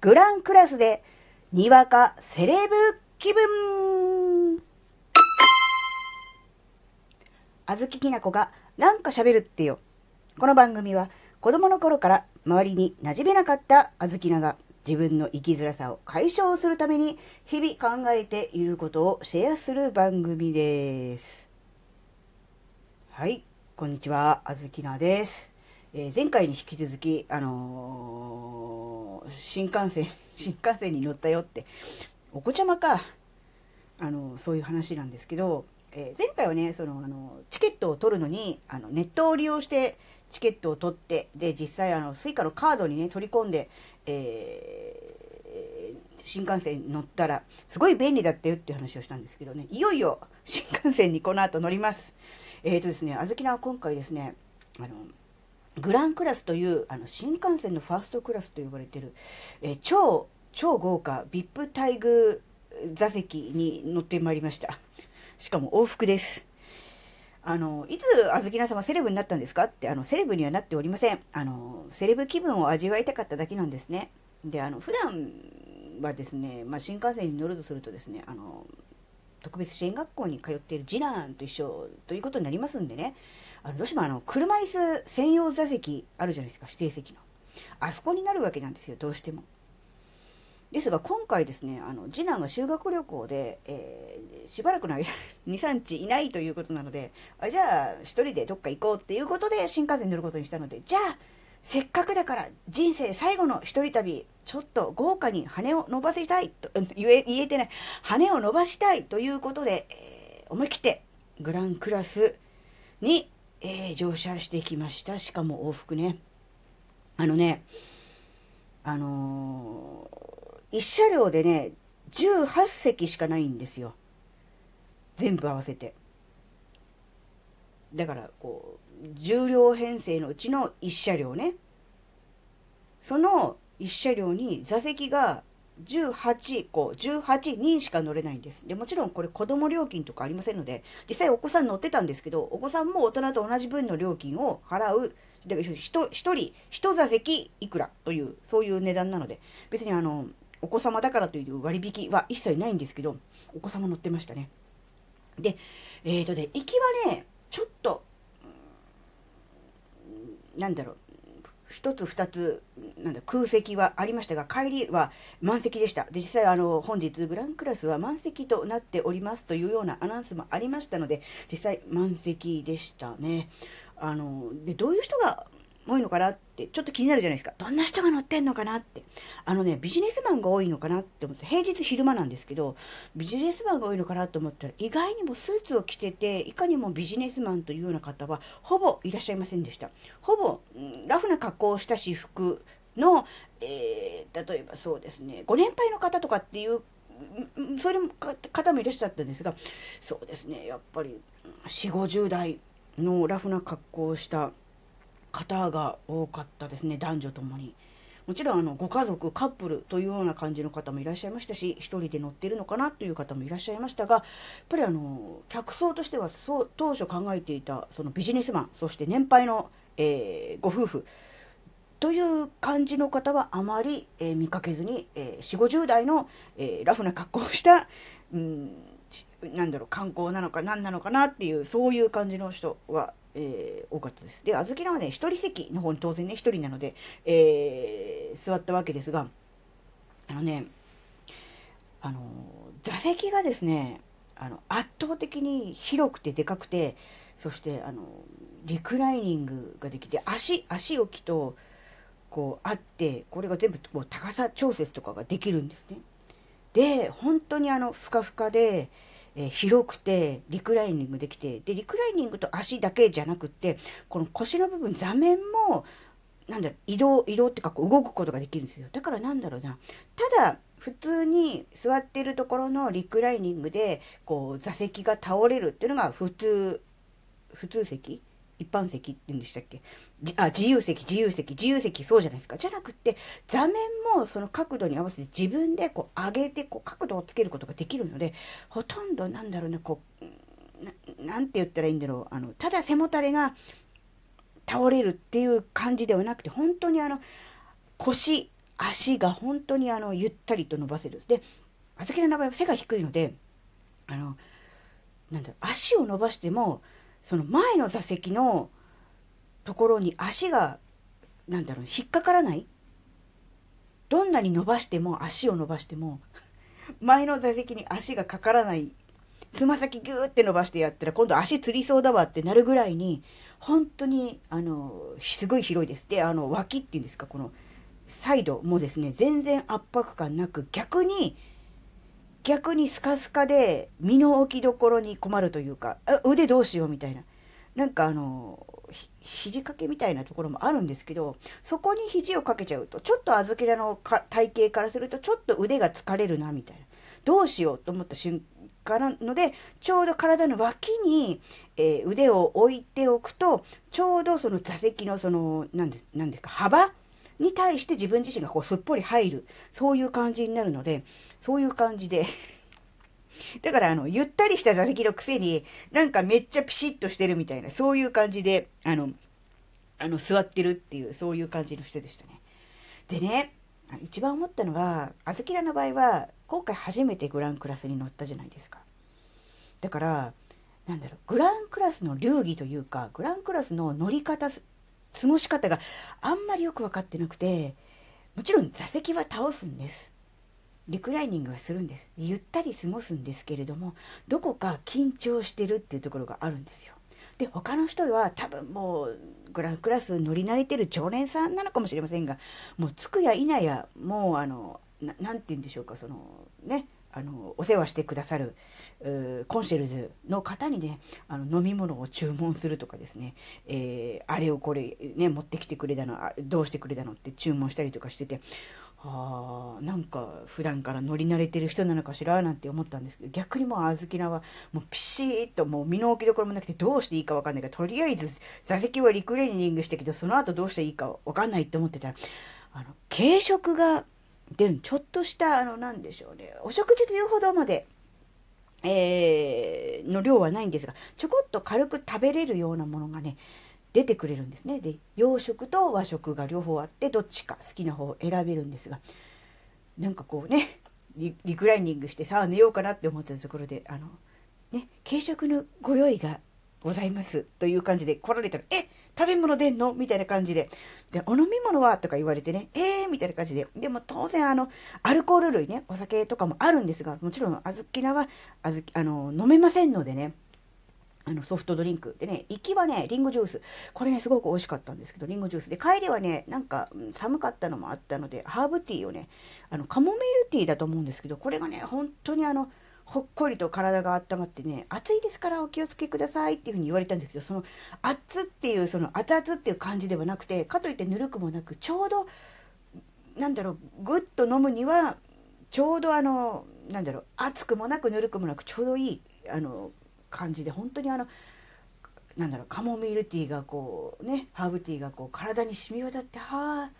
グランクラスで、にわかセレブ気分。あずききなこがなんか喋るってよ。この番組は子供の頃から周りに馴染めなかったあずきなが自分の生きづらさを解消するために日々考えていることをシェアする番組です。はい、こんにちは、あずきなです。え、前回に引き続き、あのー、新幹線、新幹線に乗ったよって、お子ちゃまか、あのー、そういう話なんですけど、え前回はね、その、あの、チケットを取るのに、あの、ネットを利用してチケットを取って、で、実際、あの、スイカのカードにね、取り込んで、え新幹線に乗ったら、すごい便利だったよっていう話をしたんですけどね、いよいよ新幹線にこの後乗ります。えっ、とですね、あずきなは今回ですね、あの、グランクラスというあの新幹線のファーストクラスと呼ばれてる、えー、超、超豪華 VIP 待遇座席に乗ってまいりました。しかも往復です。あの、いつあずきな様セレブになったんですか？って、あの、セレブにはなっておりません。あの、セレブ気分を味わいたかっただけなんですね。で、あの、普段はですね、まあ、新幹線に乗るとするとですね、あの、特別支援学校に通っている次男と一緒ということになりますんでね、あのどうしてもあの、車椅子専用座席あるじゃないですか、指定席の。あそこになるわけなんですよ、どうしても。ですが、今回ですね、あの、次男が修学旅行で、えー、しばらくの間、2、3日いないということなので、あじゃあ、一人でどっか行こうっていうことで、新幹線に乗ることにしたので、じゃあ、せっかくだから人生最後の一人旅、ちょっと豪華に羽を伸ばしたいと、言え、言えてない、羽を伸ばしたいということで、えー、思い切ってグランクラスにえー、乗車してきました。しかも往復ね。あのね、あのー、一車両でね、18席しかないんですよ。全部合わせて。だから、こう、重量編成のうちの一車両ね。その一車両に座席が18個、18人しか乗れないんです。で、もちろんこれ子供料金とかありませんので、実際お子さん乗ってたんですけど、お子さんも大人と同じ分の料金を払う、だから一人、一座席いくらという、そういう値段なので、別にあの、お子様だからという割引は一切ないんですけど、お子様乗ってましたね。で、えっ、ー、とね、行きはね、ちょっと、なんだろう、一つ二つ、なんだ、空席はありましたが、帰りは満席でした。で、実際、あの、本日、グランクラスは満席となっておりますというようなアナウンスもありましたので、実際満席でしたね。あの、で、どういう人が多いのかなってちょっと気になるじゃないですか。どんな人が乗ってんのかなって。あのね、ビジネスマンが多いのかなって思って、平日昼間なんですけど、ビジネスマンが多いのかなと思ったら、意外にもスーツを着てて、いかにもビジネスマンというような方は、ほぼいらっしゃいませんでした。ほぼ、ラフな格好をした私服の、えー、例えばそうですね、ご年配の方とかっていうそれも方もいらっしゃったんですが、そうですね、やっぱり4、50代のラフな格好をした方が多かったですね、男女ともに。もちろんあのご家族、カップルというような感じの方もいらっしゃいましたし、一人で乗ってるのかなという方もいらっしゃいましたが、やっぱりあの、客層としてはそう当初考えていたそのビジネスマン、そして年配の、えー、ご夫婦という感じの方はあまり、えー、見かけずに、えー、4、50代の、えー、ラフな格好をした、うん、なんだろう、観光なのか何なのかなっていう、そういう感じの人がえー、多かったです。で、あずきらはね、一人席の方に当然ね、一人なので、えー、座ったわけですが、あのね、あの、座席がですね、あの、圧倒的に広くてでかくて、そして、あの、リクライニングができて、足、足置きと、こう、あって、これが全部、こう、高さ調節とかができるんですね。で、本当にあの、ふかふかで、えー、広くて、リクライニングできて、で、リクライニングと足だけじゃなくって、この腰の部分、座面も、なんだ、移動、移動ってか、こう動くことができるんですよ。だからなんだろうな。ただ、普通に座ってるところのリクライニングで、こう、座席が倒れるっていうのが普通、普通席一般席って言うんでしたっけ？あ、自由席、自由席、自由席、そうじゃないですか。じゃなくって、座面もその角度に合わせて自分でこう上げて、こう角度をつけることができるので、ほとんどなんだろうね、こう、なんて言ったらいいんだろう。あの、ただ背もたれが倒れるっていう感じではなくて、本当にあの、腰、足が本当にあのゆったりと伸ばせる。で、あずきの場合は背が低いので、あの、なんだろ、足を伸ばしても、その前の座席のところに足が、なんだろう、引っかからないどんなに伸ばしても、足を伸ばしても、前の座席に足がかからない。つま先ギューって伸ばしてやったら、今度足つりそうだわってなるぐらいに、本当に、あの、すごい広いです。で、あの、脇っていうんですか、この、サイドもですね、全然圧迫感なく、逆に、逆にスカスカで身の置きどころに困るというか、腕どうしようみたいな。なんかあの、肘掛けみたいなところもあるんですけど、そこに肘をかけちゃうと、ちょっと小豆らの体型からすると、ちょっと腕が疲れるな、みたいな。どうしようと思った瞬間なので、ちょうど体の脇に、えー、腕を置いておくと、ちょうどその座席のその、なんでなんですか、幅に対して自分自身がこうすっぽり入る、そういう感じになるので、そういう感じでだから、あの、ゆったりした座席のくせに、なんかめっちゃピシッとしてるみたいな、そういう感じで、あの、あの、座ってるっていう、そういう感じの人でしたね。でね、一番思ったのは、あずきらの場合は、今回初めてグランクラスに乗ったじゃないですか。だから、なんだろう、グランクラスの流儀というか、グランクラスの乗り方、過ごし方があんまりよく分かってなくて、もちろん座席は倒すんです。リクライニングはするんです。ゆったり過ごすんですけれども、どこか緊張してるっていうところがあるんですよ。で、他の人は多分もうグランクラス乗り慣れてる常連さんなのかもしれませんが、もう着くや否や、もうあの、ななんて言うんでしょうか、その、ね、あの、お世話してくださる、コンシェルジュの方にね、あの、飲み物を注文するとかですね、えー、あれをこれ、ね、持ってきてくれたの、どうしてくれたのって注文したりとかしてて、ああ、なんか普段から乗り慣れてる人なのかしらなんて思ったんですけど、逆にもうあずきなはもうピシーッともう身の置きどころもなくてどうしていいかわかんないから、とりあえず座席はリクレーニングしたけど、その後どうしていいかわかんないって思ってたら、あの、軽食が出る、ちょっとした、あの、なんでしょうね、お食事というほどまで、えー、の量はないんですが、ちょこっと軽く食べれるようなものがね、出てくれるんですね。で、洋食と和食が両方あって、どっちか好きな方を選べるんですが、なんかこうね、リクライニングしてさあ寝ようかなって思ってたところで、あの、ね、軽食のご用意がございますという感じで来られたら、え食べ物出んの？みたいな感じで。で、お飲み物は？とか言われてね、えー？みたいな感じで。でも当然あの、アルコール類ね、お酒とかもあるんですが、もちろん小豆菜は、あずあの、飲めませんのでね、あのソフトドリンクでね、行きはね、リンゴジュース。これね、すごく美味しかったんですけど、リンゴジュース。で、帰りはね、なんか、寒かったのもあったので、ハーブティーをね、あの、カモミールティーだと思うんですけど、これがね、本当にあの、ほっこりと体が温まってね、暑いですからお気をつけくださいっていうふうに言われたんですけど、その、熱っていう、その、熱々っていう感じではなくて、かといってぬるくもなく、ちょうど、なんだろう、ぐっと飲むには、ちょうどあの、なんだろう、熱くもなくぬるくもなく、ちょうどいい、あの、感じで本当にあのなんだろうカモミールティーがこうねハーブティーがこう体に染み渡ってはあ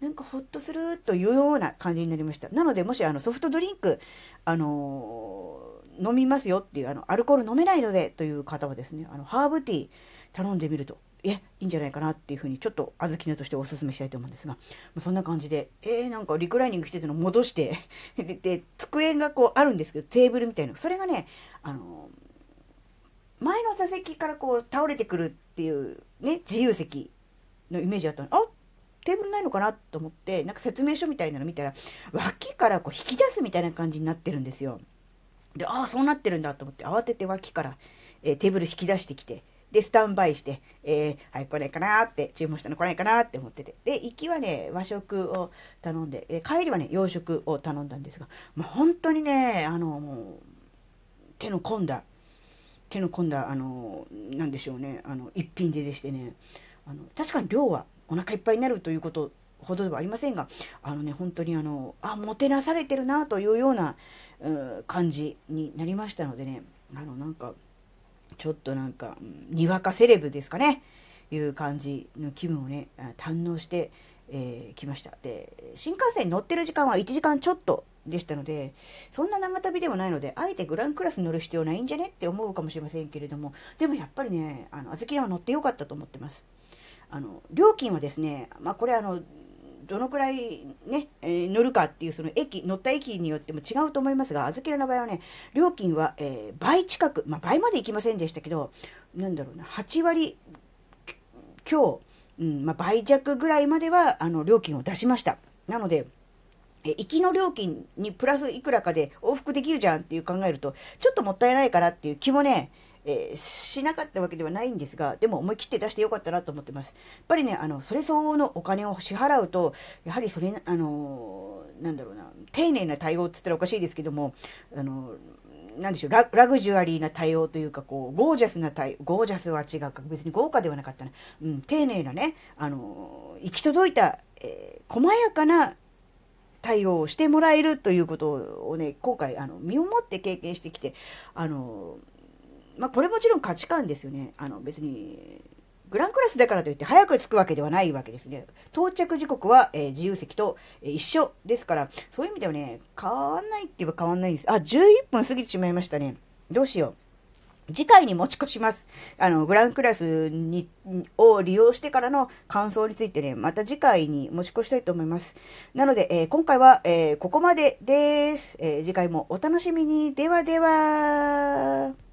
なんかほっとするというような感じになりました。なのでもしあのソフトドリンクあのー、飲みますよっていうあのアルコール飲めないのでという方はですねあのハーブティー頼んでみるとえ、いいんじゃないかなっていうふうに、ちょっと小豆菜としてお勧めしたいと思うんですが、そんな感じで、えー、なんかリクライニングしてたの戻して で、で、机がこうあるんですけど、テーブルみたいな、それがね、あの前の座席からこう倒れてくるっていうね、自由席のイメージだったの。あテーブルないのかなと思って、なんか説明書みたいなの見たら、脇からこう引き出すみたいな感じになってるんですよ。で、ああ、そうなってるんだと思って、慌てて脇から、えー、テーブル引き出してきて、で、スタンバイして、えー、はい、来ないかなって、注文したの来ないかなって思ってて。で、行きはね、和食を頼んで、えー、帰りはね、洋食を頼んだんですが、もう本当にね、あの、もう、手の込んだ手の込んだ、あの、なんでしょうね、あの、一品ででしてね、あの、確かに量はお腹いっぱいになるということほどではありませんが、あのね、本当にあの、あ、もてなされてるなというような、う感じになりましたのでね、あの、なんか、ちょっとなんか、にわかセレブですかね、いう感じの気分をね、堪能して、えー、来ました。で、新幹線に乗ってる時間は1時間ちょっとでしたので、そんな長旅でもないので、あえてグランクラス乗る必要ないんじゃねって思うかもしれませんけれども、でもやっぱりね、あの、あずきは乗ってよかったと思ってます。あの、料金はですね、まあこれあの、どのくらいね、えー、乗るかっていうその駅、乗った駅によっても違うと思いますが、あずきらの場合はね、料金は、えー、倍近く、まあ、倍まで行きませんでしたけど、なんだろうな、8割今日、うんまあ、倍弱ぐらいまでは、あの、料金を出しました。なので、え、行きの料金にプラスいくらかで往復できるじゃんっていう考えると、ちょっともったいないからっていう気もね、えー、しなかったわけではないんですが、でも思い切って出してよかったなと思ってます。やっぱりね、あの、それ相応のお金を支払うと、やはりそれ、あのー、なんだろうな、丁寧な対応って言ったらおかしいですけども、あのーなんでしょうラ、ラグジュアリーな対応というか、こう、ゴージャスな対応、ゴージャスは違うか、別に豪華ではなかったな。うん、丁寧なね、あの、行き届いた、えー、細やかな対応をしてもらえるということをね、今回、あの、身をもって経験してきて、あの、まあ、これもちろん価値観ですよね。あの、別に、グランクラスだからといって早く着くわけではないわけですね。到着時刻は、えー、自由席と、えー、一緒ですから、そういう意味ではね、変わんないって言えば変わんないんです。あ、11分過ぎてしまいましたね。どうしよう。次回に持ち越します。あの、グランクラスに、を利用してからの感想についてね、また次回に持ち越したいと思います。なので、えー、今回は、えー、ここまでです。えー、次回もお楽しみに。ではでは。